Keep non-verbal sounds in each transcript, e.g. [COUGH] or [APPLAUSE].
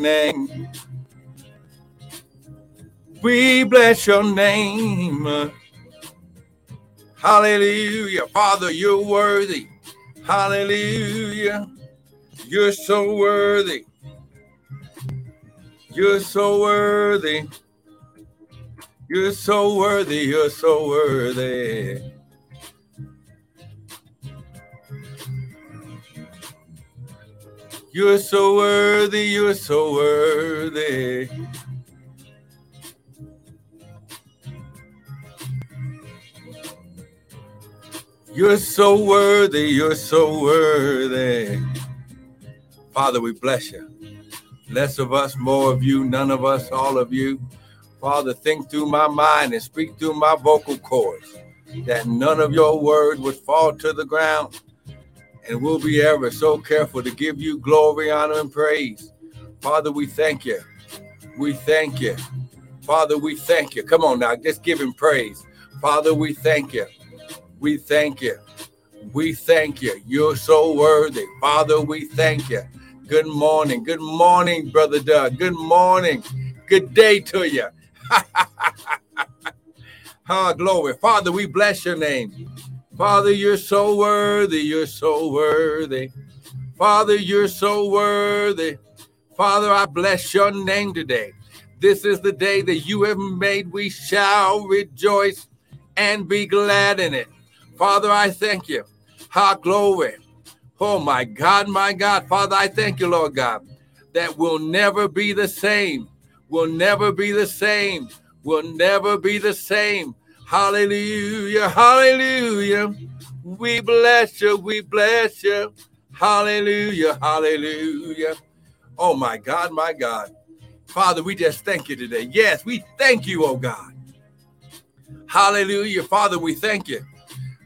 name. We bless your name. Hallelujah. Father, you're worthy. Hallelujah. You're so worthy. You're so worthy. You're so worthy. You're so worthy. You're so worthy. You're so worthy. You're so worthy. You're so worthy. Father, we bless you. Less of us, more of you, none of us, all of you. Father, think through my mind and speak through my vocal cords that none of your word would fall to the ground. And we'll be ever so careful to give you glory, honor, and praise. Father, we thank you. We thank you. Father, we thank you. Come on now, just give him praise. Father, we thank you. We thank you. We thank you. You're so worthy. Father, we thank you. Good morning. Good morning, Brother Doug. Good morning. Good day to you. [LAUGHS] ah, glory. Father, we bless your name. Father, you're so worthy. You're so worthy. Father, you're so worthy. Father, I bless your name today. This is the day that you have made. We shall rejoice and be glad in it. Father, I thank you. Ha, glory. Oh, my God, my God. Father, I thank you, Lord God, that will never be the same. Will never be the same. Will never be the same. Hallelujah. Hallelujah. We bless you. We bless you. Hallelujah. Hallelujah. Oh, my God, my God. Father, we just thank you today. Yes, we thank you, oh God. Hallelujah. Father, we thank you.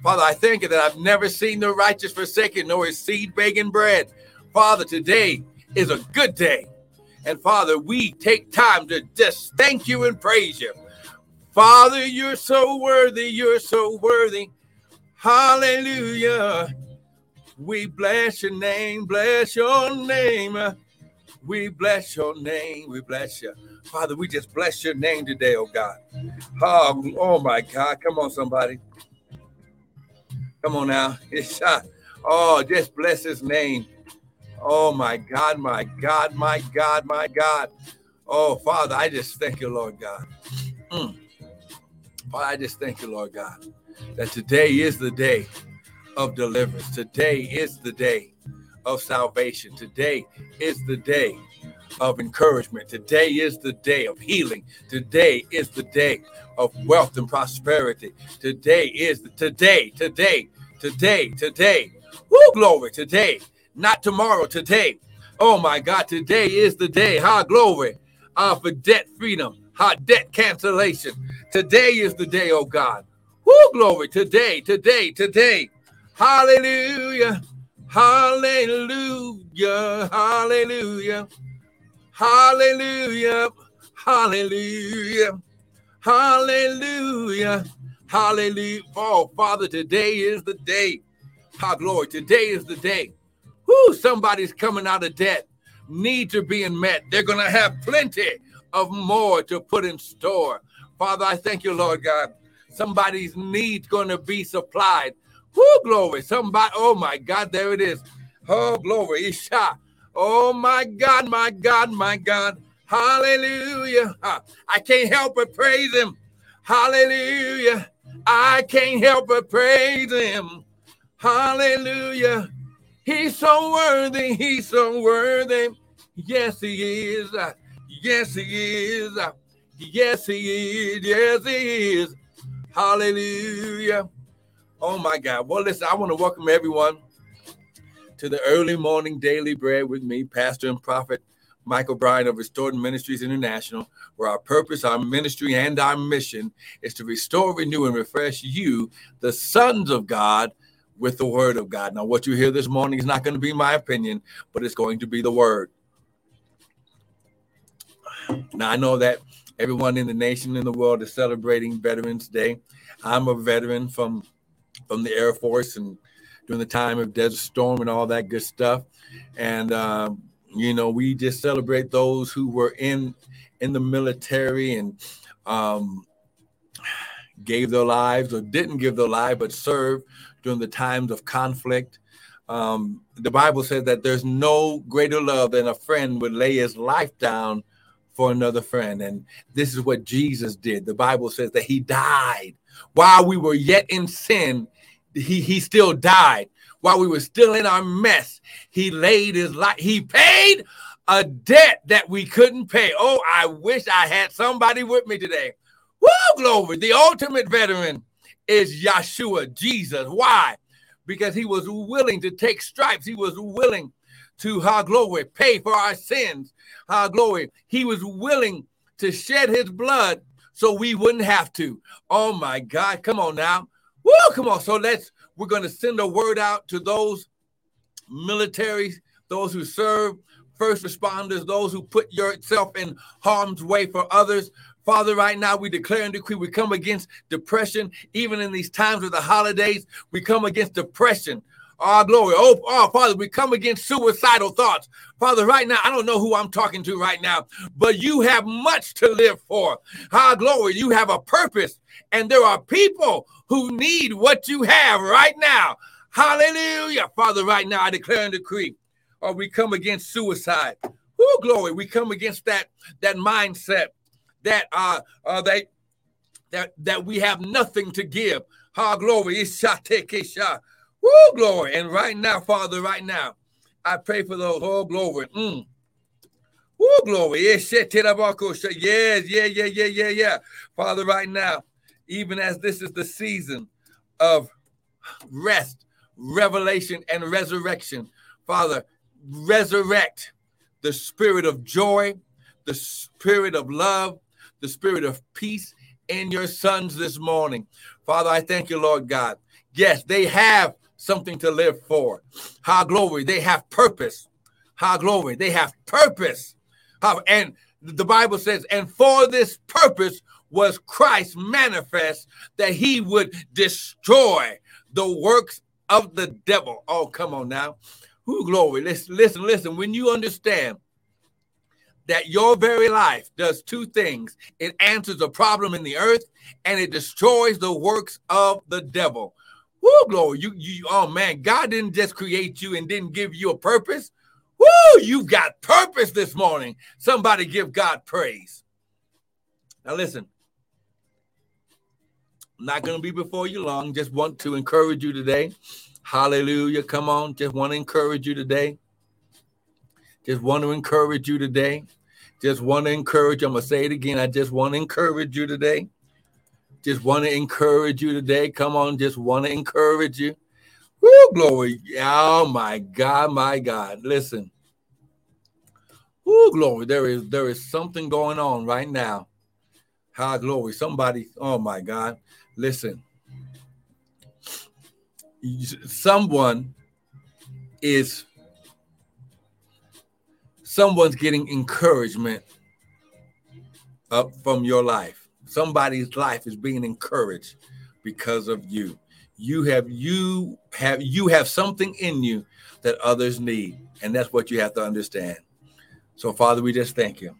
Father, I thank you that I've never seen the righteous forsaken, nor his seed begging bread. Father, today is a good day. And Father, we take time to just thank you and praise you. Father, you're so worthy. You're so worthy. Hallelujah. We bless your name. Bless your name. We bless your name. We bless you. Father, we just bless your name today, oh God. Oh, oh my God. Come on, somebody. Come on now. [LAUGHS] Oh, just bless his name. Oh my God, my God, my God, my God. Oh Father, I just thank you, Lord God. Mm. Father, I just thank you, Lord God, that today is the day of deliverance. Today is the day of salvation. Today is the day of encouragement. Today is the day of healing. Today is the day of wealth and prosperity. Today is the today, today, today, today. Woo, glory, today, not tomorrow, today. Oh my God, today is the day. High glory uh, for debt freedom, high debt cancellation. Today is the day, oh God. Woo, glory, today, today, today. Hallelujah, hallelujah, hallelujah. Hallelujah. Hallelujah. Hallelujah. Hallelujah. Oh, Father, today is the day. How glory. Today is the day. Whoo, somebody's coming out of debt. Needs are being met. They're going to have plenty of more to put in store. Father, I thank you, Lord God. Somebody's needs going to be supplied. Whoo, glory. Somebody, oh my God, there it is. Oh, glory. Isha. Oh my God, my God, my God. Hallelujah. I can't help but praise him. Hallelujah. I can't help but praise him. Hallelujah. He's so worthy. He's so worthy. Yes, he is. Yes, he is. Yes, he is. Yes, he is. Hallelujah. Oh my God. Well, listen, I want to welcome everyone to the early morning daily bread with me, Pastor and Prophet Michael Bryan of Restored Ministries International, where our purpose, our ministry, and our mission is to restore, renew, and refresh you, the sons of God, with the word of God. Now, what you hear this morning is not going to be my opinion, but it's going to be the word. Now, I know that everyone in the nation and the world is celebrating Veterans Day. I'm a veteran from from the Air Force and during the time of Desert Storm and all that good stuff. And uh, you know, we just celebrate those who were in in the military and um, gave their lives or didn't give their life but served during the times of conflict. Um, the Bible says that there's no greater love than a friend would lay his life down for another friend. And this is what Jesus did. The Bible says that he died while we were yet in sin. He, he still died while we were still in our mess. He laid his life, he paid a debt that we couldn't pay. Oh, I wish I had somebody with me today. Woo, glory. The ultimate veteran is Yeshua, Jesus. Why? Because he was willing to take stripes. He was willing to, how glory, pay for our sins. How glory. He was willing to shed his blood so we wouldn't have to. Oh my God. Come on now. Woo, come on. So let's, we're going to send a word out to those military, those who serve, first responders, those who put yourself in harm's way for others. Father, right now we declare and decree we come against depression, even in these times of the holidays. We come against depression. Our oh, glory. Oh, oh, Father, we come against suicidal thoughts. Father, right now, I don't know who I'm talking to right now, but you have much to live for. Our glory. You have a purpose, and there are people who need what you have right now. Hallelujah. Father, right now, I declare and decree, or we come against suicide. Oh, glory. We come against that, that mindset that uh, uh they that that we have nothing to give. Ha glory. Woo, glory. And right now, Father, right now, I pray for those. Oh, glory. Mm. Woo, glory. Yes, yeah, yeah, yeah, yeah, yeah. Father, right now, even as this is the season of rest, revelation, and resurrection, Father, resurrect the spirit of joy, the spirit of love, the spirit of peace in your sons this morning. Father, I thank you, Lord God. Yes, they have something to live for. High glory, they have purpose. High glory, they have purpose. And the Bible says, and for this purpose was Christ manifest that he would destroy the works of the devil. Oh, come on now. Who glory? Listen, listen, listen. When you understand that your very life does two things it answers a problem in the earth and it destroys the works of the devil. Woo, glory. You, you, oh man, God didn't just create you and didn't give you a purpose. Woo, you've got purpose this morning. Somebody give God praise. Now, listen, I'm not going to be before you long. Just want to encourage you today. Hallelujah. Come on. Just want to encourage you today. Just want to encourage you today. Just want to encourage. I'm gonna say it again. I just want to encourage you today. Just want to encourage you today. Come on, just want to encourage you. Woo, glory. Oh my God, my God. Listen. Woo, glory. There is there is something going on right now. High glory. Somebody, oh my God. Listen. Someone is someone's getting encouragement up from your life. Somebody's life is being encouraged because of you. You have you have you have something in you that others need, and that's what you have to understand. So, Father, we just thank you.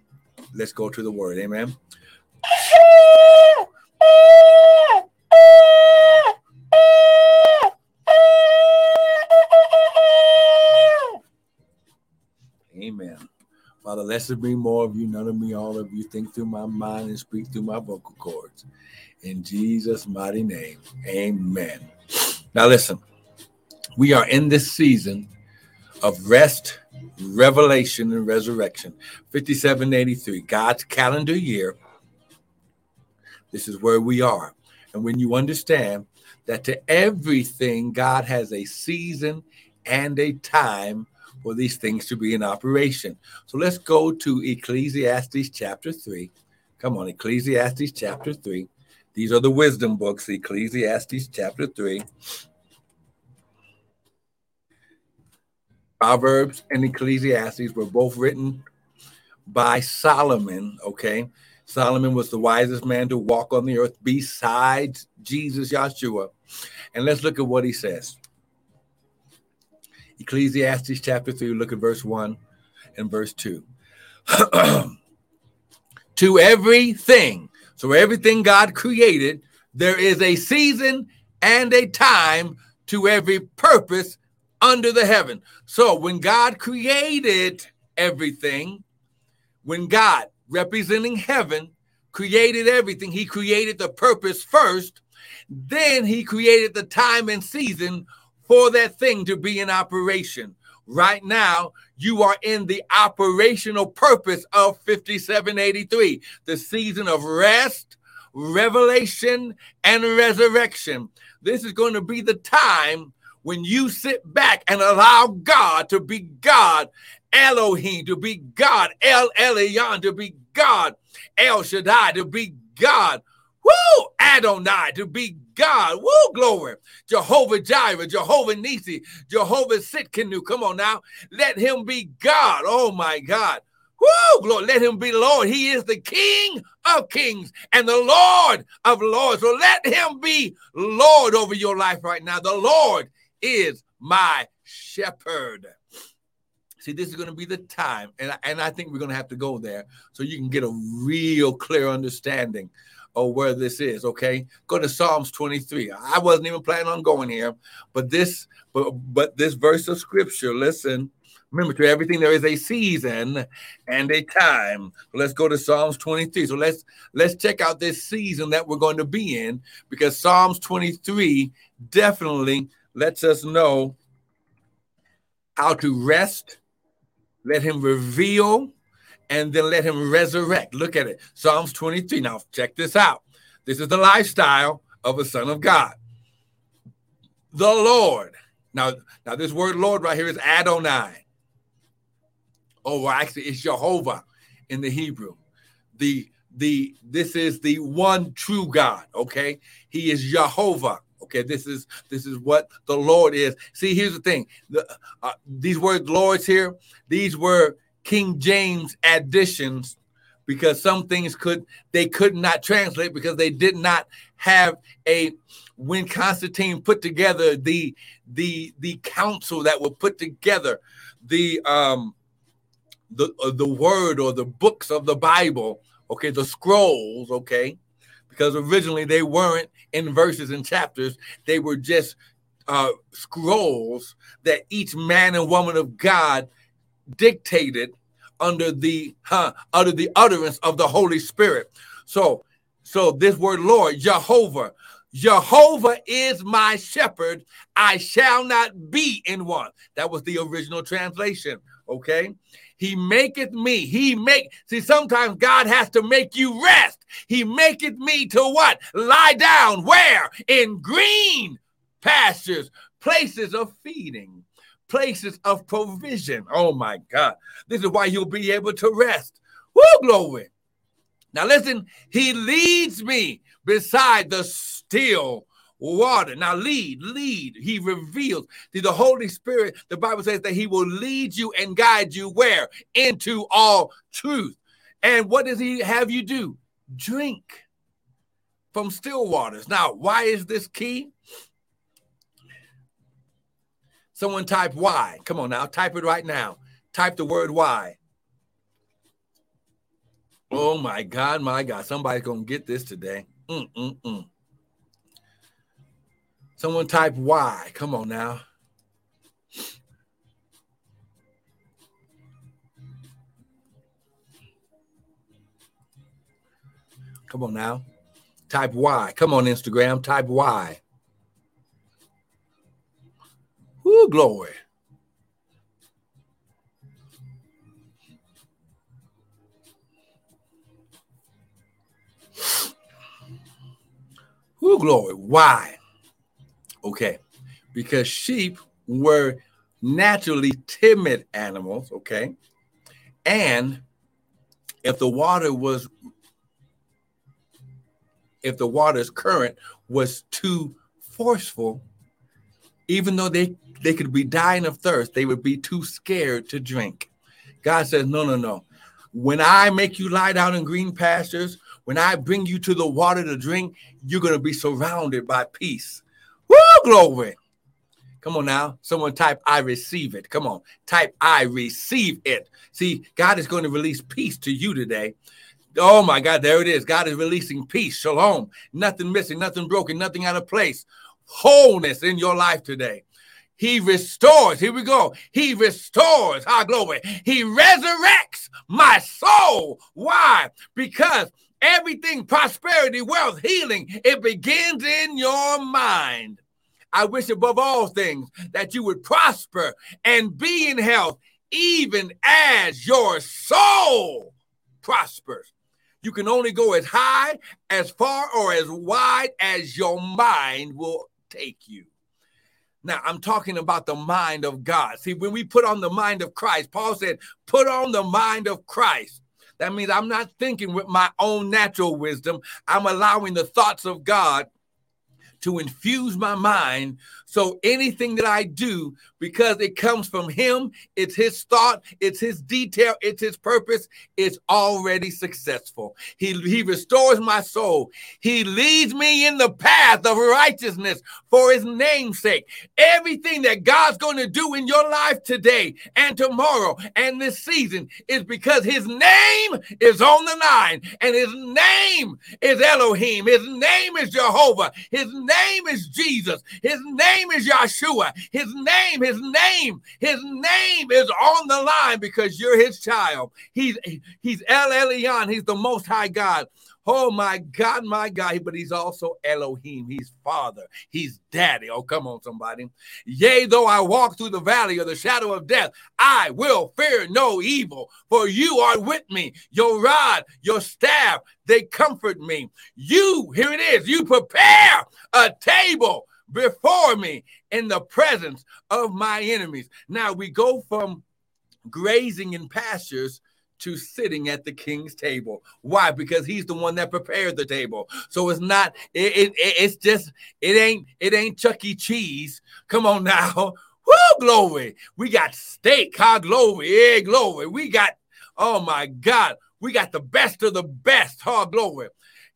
Let's go to the word. Amen. Father, of me, more of you, none of me, all of you. Think through my mind and speak through my vocal cords. In Jesus' mighty name, amen. Now, listen, we are in this season of rest, revelation, and resurrection. 5783, God's calendar year. This is where we are. And when you understand that to everything, God has a season and a time for these things to be in operation. So let's go to Ecclesiastes chapter 3. Come on, Ecclesiastes chapter 3. These are the wisdom books, Ecclesiastes chapter 3. Proverbs and Ecclesiastes were both written by Solomon, okay? Solomon was the wisest man to walk on the earth besides Jesus Yeshua. And let's look at what he says. Ecclesiastes chapter 3, look at verse 1. and verse 2. [CLEARS THROAT] to everything. So, everything God created, there is a season and a time to every purpose under the heaven. So, when God created everything, when God, representing heaven, created everything, He created the purpose first, then He created the time and season for that thing to be in operation. Right now, you are in the operational purpose of 5783, the season of rest, revelation, and resurrection. This is going to be the time when you sit back and allow God to be God, Elohim to be God, El Elyon to be God, El Shaddai to be God, Woo! Adonai to be God. Woo! Glory. Jehovah Jireh, Jehovah Nisi, Jehovah Tsidkenu. Come on now. Let him be God. Oh my God. Woo! Glory. Let him be Lord. He is the King of kings and the Lord of lords. So let him be Lord over your life right now. The Lord is my shepherd. See, this is going to be the time, and I, and I think we're going to have to go there so you can get a real clear understanding or where this is. Okay, go to Psalms 23. I wasn't even planning on going here, but this, but but this verse of scripture. Listen, remember to everything there is a season and a time. Let's go to Psalms 23. So let's let's check out this season that we're going to be in because Psalms 23 definitely lets us know how to rest. Let him reveal and then let him resurrect. Look at it. Psalms 23. Now, check this out. This is the lifestyle of a son of God. The Lord. Now, now this word Lord right here is Adonai. Oh, well, actually, it's Jehovah in the Hebrew. The the this is the one true God. Okay, He is Jehovah. Okay, this is this is what the Lord is. See, here's the thing: the, uh, these words "lords" here, these were King James additions because some things could they could not translate because they did not have a when Constantine put together the the the council that will put together the um the uh, the word or the books of the Bible, okay, the scrolls, okay, because originally they weren't in verses and chapters, they were just uh scrolls that each man and woman of God dictated under the huh, under the utterance of the Holy Spirit. So, so this word Lord, Jehovah, Jehovah is my shepherd, I shall not be in want. That was the original translation. Okay. He maketh me. He make see sometimes God has to make you rest. He maketh me to what? Lie down where? In green pastures, places of feeding places of provision. Oh my God. This is why you'll be able to rest. Woo, glory. Now listen, he leads me beside the still water. Now lead, lead. He reveals to the Holy Spirit. The Bible says that he will lead you and guide you where? Into all truth. And what does he have you do? Drink from still waters. Now, why is this key? Someone type Y. Come on now, type it right now. Type the word Y. Oh my God, my God. Somebody's going to get this today. Mm-mm-mm. Someone type Y. Come on now. Come on now. Type Y. Come on, Instagram. Type Y. Glory. Who glory. Why? Okay. Because sheep were naturally timid animals, okay? And if the water was if the water's current was too forceful, even though they they could be dying of thirst, they would be too scared to drink. God says, No, no, no. When I make you lie down in green pastures, when I bring you to the water to drink, you're going to be surrounded by peace. Woo, glory. Come on now. Someone type, I receive it. Come on. Type, I receive it. See, God is going to release peace to you today. Oh my God, there it is. God is releasing peace, shalom, nothing missing, nothing broken, nothing out of place, wholeness in your life today. He restores. Here we go. He restores. our glory. He resurrects my soul. Why? Because everything, prosperity, wealth, healing, it begins in your mind. I wish above all things that you would prosper and be in health, even as your soul prospers. You can only go as high, as far, or as wide as your mind will take you. Now, I'm talking about the mind of God. See, when we put on the mind of Christ, Paul said, put on the mind of Christ. That means I'm not thinking with my own natural wisdom. I'm allowing the thoughts of God to infuse my mind so anything that I do, because it comes from him, it's his thought, it's his detail, it's his purpose, it's already successful. He, he restores my soul. He leads me in the path of righteousness for his name's sake. Everything that God's going to do in your life today and tomorrow and this season is because his name is on the line and his name is Elohim. His name is Jehovah. His name is Jesus. His name is Yeshua. His name, his name, his name is on the line because you're his child. He's he's El Elyon. He's the most high God. Oh my God, my God, but he's also Elohim. He's Father. He's Daddy. Oh, come on, somebody. Yea, though I walk through the valley of the shadow of death, I will fear no evil, for you are with me. Your rod, your staff, they comfort me. You, here it is, you prepare a table before me in the presence of my enemies. Now we go from grazing in pastures to sitting at the king's table. Why? Because he's the one that prepared the table. So it's not. It, it, it's just. It ain't. It ain't Chuck E. Cheese. Come on now. [LAUGHS] Woo, glory. We got steak. High glory. Yeah, glory. We got. Oh my God. We got the best of the best. Hard glory.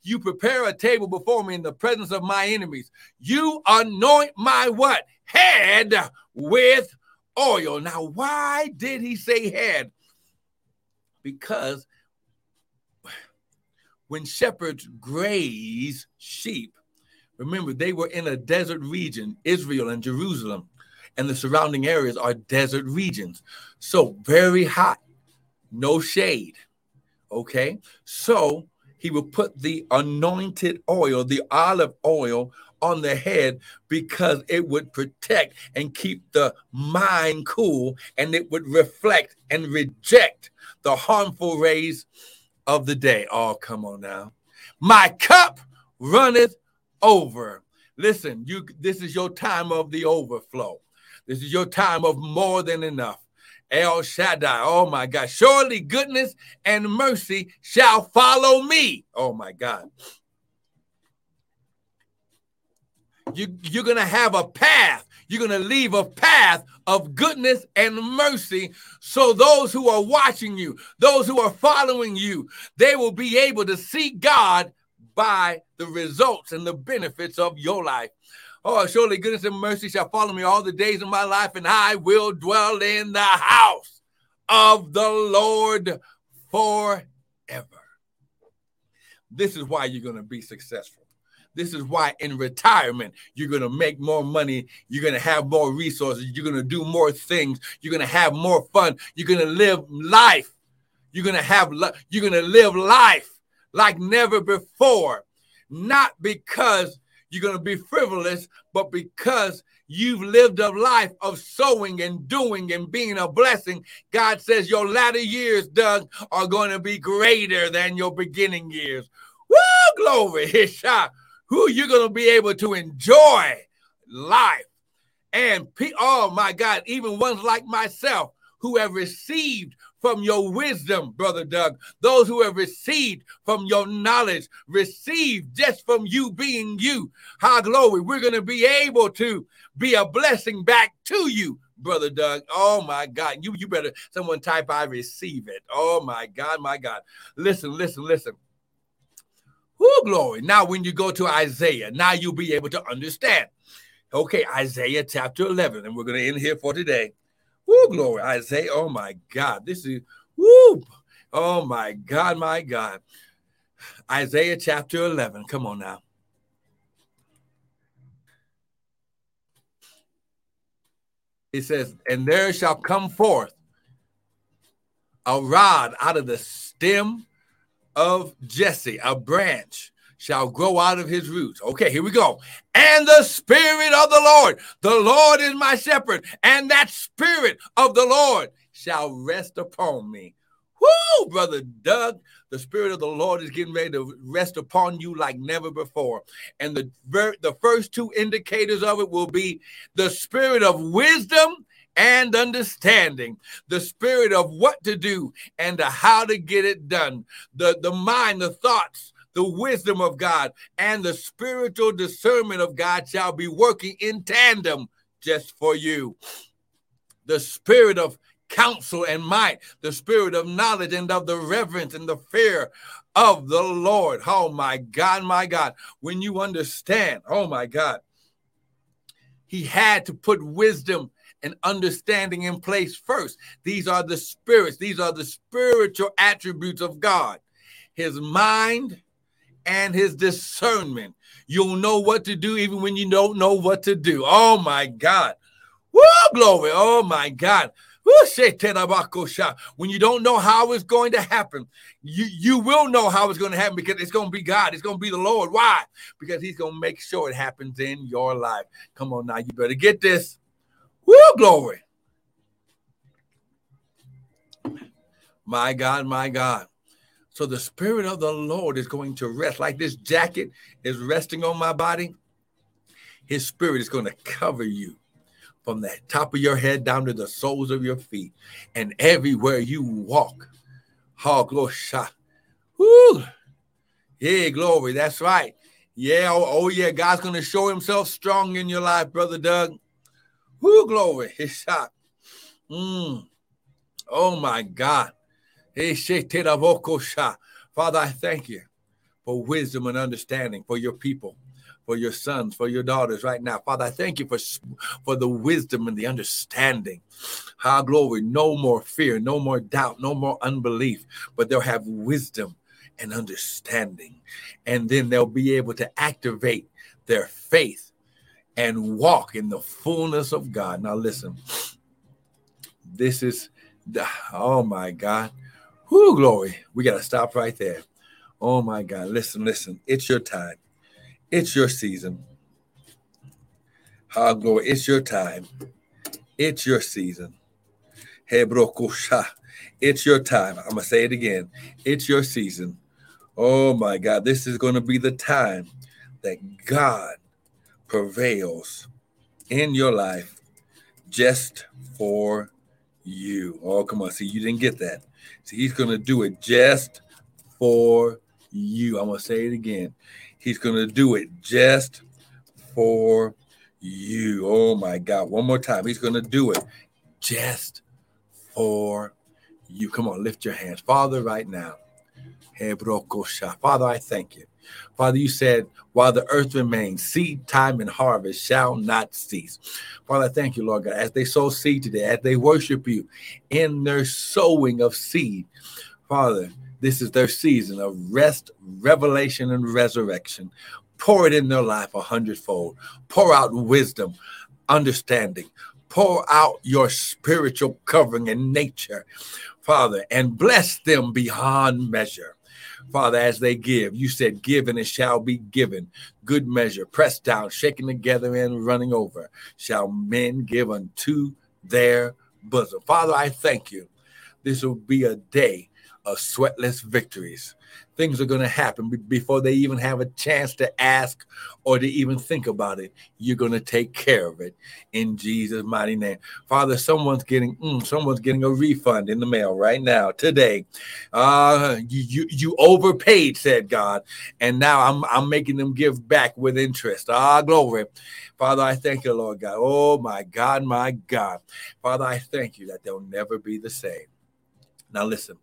You prepare a table before me in the presence of my enemies. You anoint my what? Head with oil. Now, why did he say head? Because when shepherds graze sheep, remember they were in a desert region, Israel and Jerusalem, and the surrounding areas are desert regions. So very hot, no shade. Okay. So he will put the anointed oil, the olive oil, on the head because it would protect and keep the mind cool and it would reflect and reject the harmful rays of the day. Oh, come on now. My cup runneth over. Listen, you this is your time of the overflow. This is your time of more than enough. El Shaddai. Oh my God. Surely goodness and mercy shall follow me. Oh my God. You, you're going to have a path. You're going to leave a path of goodness and mercy. So those who are watching you, those who are following you, they will be able to see God by the results and the benefits of your life. Oh, surely goodness and mercy shall follow me all the days of my life, and I will dwell in the house of the Lord forever. This is why you're going to be successful. This is why in retirement, you're going to make more money. You're going to have more resources. You're going to do more things. You're going to have more fun. You're going to live life. You're going to have, you're going to live life like never before. Not because you're going to be frivolous, but because you've lived a life of sowing and doing and being a blessing, God says your latter years, Doug, are going to be greater than your beginning years. Woo, glory. [LAUGHS] Who you're going to be able to enjoy life. And oh my God, even ones like myself who have received from your wisdom, Brother Doug. Those who have received from your knowledge, received just from you being you. High glory. We're going to be able to be a blessing back to you, Brother Doug. Oh my God. You, you better, someone type, I receive it. Oh my God, my God. Listen, listen, listen. Who glory. Now, when you go to Isaiah, now you'll be able to understand. Okay, Isaiah chapter 11, and we're going to end here for today. Woo, glory. Isaiah, oh my God. This is, woo, oh my God, my God. Isaiah chapter 11. Come on now. It says, And there shall come forth a rod out of the stem of Jesse, a branch shall grow out of his roots. Okay, here we go. And the Spirit of the Lord, the Lord is my shepherd, and that Spirit of the Lord shall rest upon me. Whoo, brother Doug, the Spirit of the Lord is getting ready to rest upon you like never before. And the, the first two indicators of it will be the Spirit of wisdom and understanding, the spirit of what to do and how to get it done, the, the mind, the thoughts, the wisdom of God, and the spiritual discernment of God shall be working in tandem just for you. The spirit of counsel and might, the spirit of knowledge and of the reverence and the fear of the Lord. Oh my God, my God. When you understand, oh my God, he had to put wisdom and understanding in place first. These are the spirits, these are the spiritual attributes of God. His mind and his discernment. You'll know what to do even when you don't know what to do. Oh my God. Woo, glory. Oh my God. When you don't know how it's going to happen, you, you will know how it's going to happen because it's going to be God. It's going to be the Lord. Why? Because He's going to make sure it happens in your life. Come on now, you better get this. Woo, glory. My God, my God. So the Spirit of the Lord is going to rest like this jacket is resting on my body. His Spirit is going to cover you from the top of your head down to the soles of your feet and everywhere you walk. Oh, glory. Woo. Yeah, glory. That's right. Yeah. Oh, oh yeah. God's going to show himself strong in your life, Brother Doug. Whoo, glory. [LAUGHS] His shot. Mm. Oh my God. Father, I thank you for wisdom and understanding for your people, for your sons, for your daughters right now. Father, I thank you for, for the wisdom and the understanding. How glory, no more fear, no more doubt, no more unbelief, but they'll have wisdom and understanding. And then they'll be able to activate their faith and walk in the fullness of God. Now, listen, this is the, oh my God. Whoo, glory. We got to stop right there. Oh my God. Listen, listen. It's your time. It's your season. Oh, glory. It's your time. It's your season. Bro, it's your time. I'm going to say it again. It's your season. Oh my God. This is going to be the time that God prevails in your life just for you. Oh, come on. See, you didn't get that. See, he's going to do it just for you. I'm going to say it again. He's going to do it just for you. Oh, my God. One more time. He's going to do it just for you. Come on, lift your hands. Father, right now. Father, I thank you. Father, you said, while the earth remains, seed time and harvest shall not cease. Father, I thank you, Lord God, as they sow seed today, as they worship you in their sowing of seed. Father, this is their season of rest, revelation, and resurrection. Pour it in their life a hundredfold. Pour out wisdom, understanding. Pour out your spiritual covering in nature, Father, and bless them beyond measure. Father, as they give, you said, Give and it shall be given. Good measure, pressed down, shaken together, and running over, shall men give unto their bosom. Father, I thank you. This will be a day of sweatless victories things are going to happen before they even have a chance to ask or to even think about it. You're going to take care of it in Jesus' mighty name. Father, someone's getting mm, someone's getting a refund in the mail right now today. Uh, you, you you overpaid, said God, and now I'm I'm making them give back with interest. Ah, glory. Father, I thank you, Lord God. Oh my God, my God. Father, I thank you that they'll never be the same. Now listen,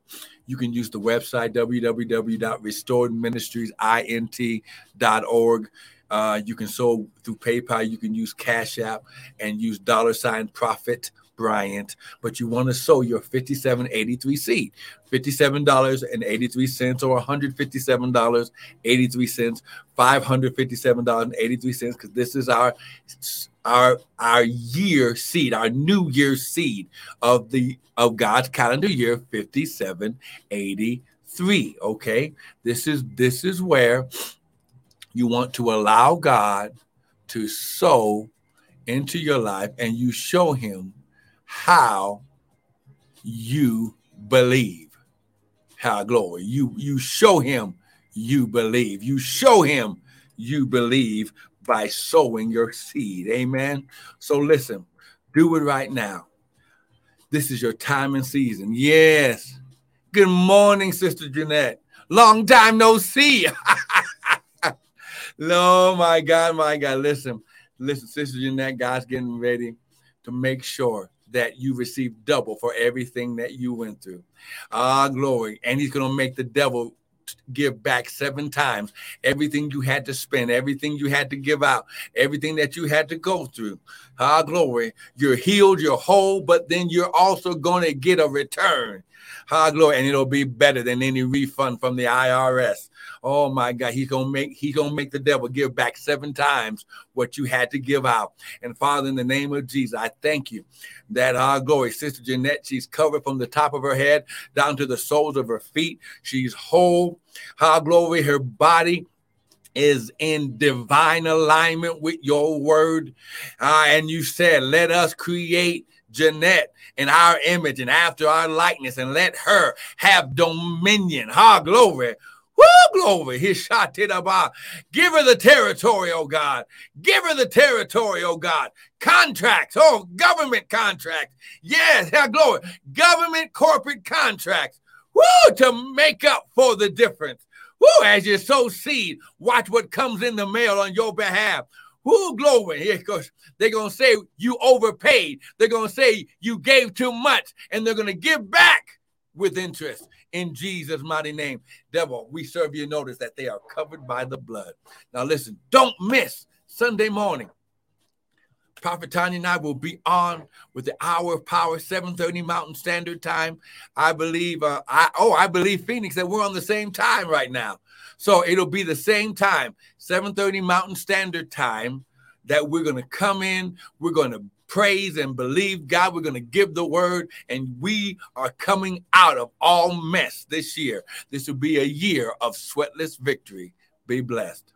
you can use the website www.restoredministriesint.org. Uh, you can sow through PayPal. You can use Cash App and use dollar sign prophet Bryant, but you want to sow your 5783 seed, $57.83 or $157.83, $557.83 because this is our our our year seed, our new year seed of the of God's calendar year 5783, okay? This is this is where you want to allow God to sow into your life and you show him how you believe. How glory. You you show him you believe. You show him you believe by sowing your seed. Amen. So listen, do it right now. This is your time and season. Yes. Good morning, Sister Jeanette. Long time no see. [LAUGHS] oh my God, my God. Listen, listen, Sister Jeanette, God's getting ready to make sure that you received double for everything that you went through. Ah, glory. And he's going to make the devil give back seven times everything you had to spend, everything you had to give out, everything that you had to go through. Ah, glory. You're healed, you're whole, but then you're also going to get a return. Ah, glory. And it'll be better than any refund from the IRS. Oh my God, he's gonna make he's gonna make the devil give back seven times what you had to give out. And Father, in the name of Jesus, I thank you that our glory, Sister Jeanette, she's covered from the top of her head down to the soles of her feet. She's whole. High glory, her body is in divine alignment with your word. Uh, and you said, Let us create Jeanette in our image and after our likeness, and let her have dominion. Ha, glory Woo, glory. He shot it about. Give her the territory, oh God. Give her the territory, oh God. Contracts, oh, government contracts. Yes, yeah, glory. Government corporate contracts. Woo, to make up for the difference. Woo, as you sow seed, watch what comes in the mail on your behalf. Who glory? Because they're gonna say you overpaid. They're gonna say you gave too much, and they're gonna give back with interest in Jesus' mighty name. Devil, we serve you notice that they are covered by the blood. Now, listen, don't miss Sunday morning. Prophet Tanya and I will be on with the hour of power, 7:30 Mountain Standard Time. I believe, uh, I oh, I believe Phoenix that we're on the same time right now. So it'll be the same time, 7:30 Mountain Standard Time, that we're gonna come in. We're gonna praise and believe God. We're going to give the word, and we are coming out of all mess this year. This will be a year of sweatless victory. Be blessed.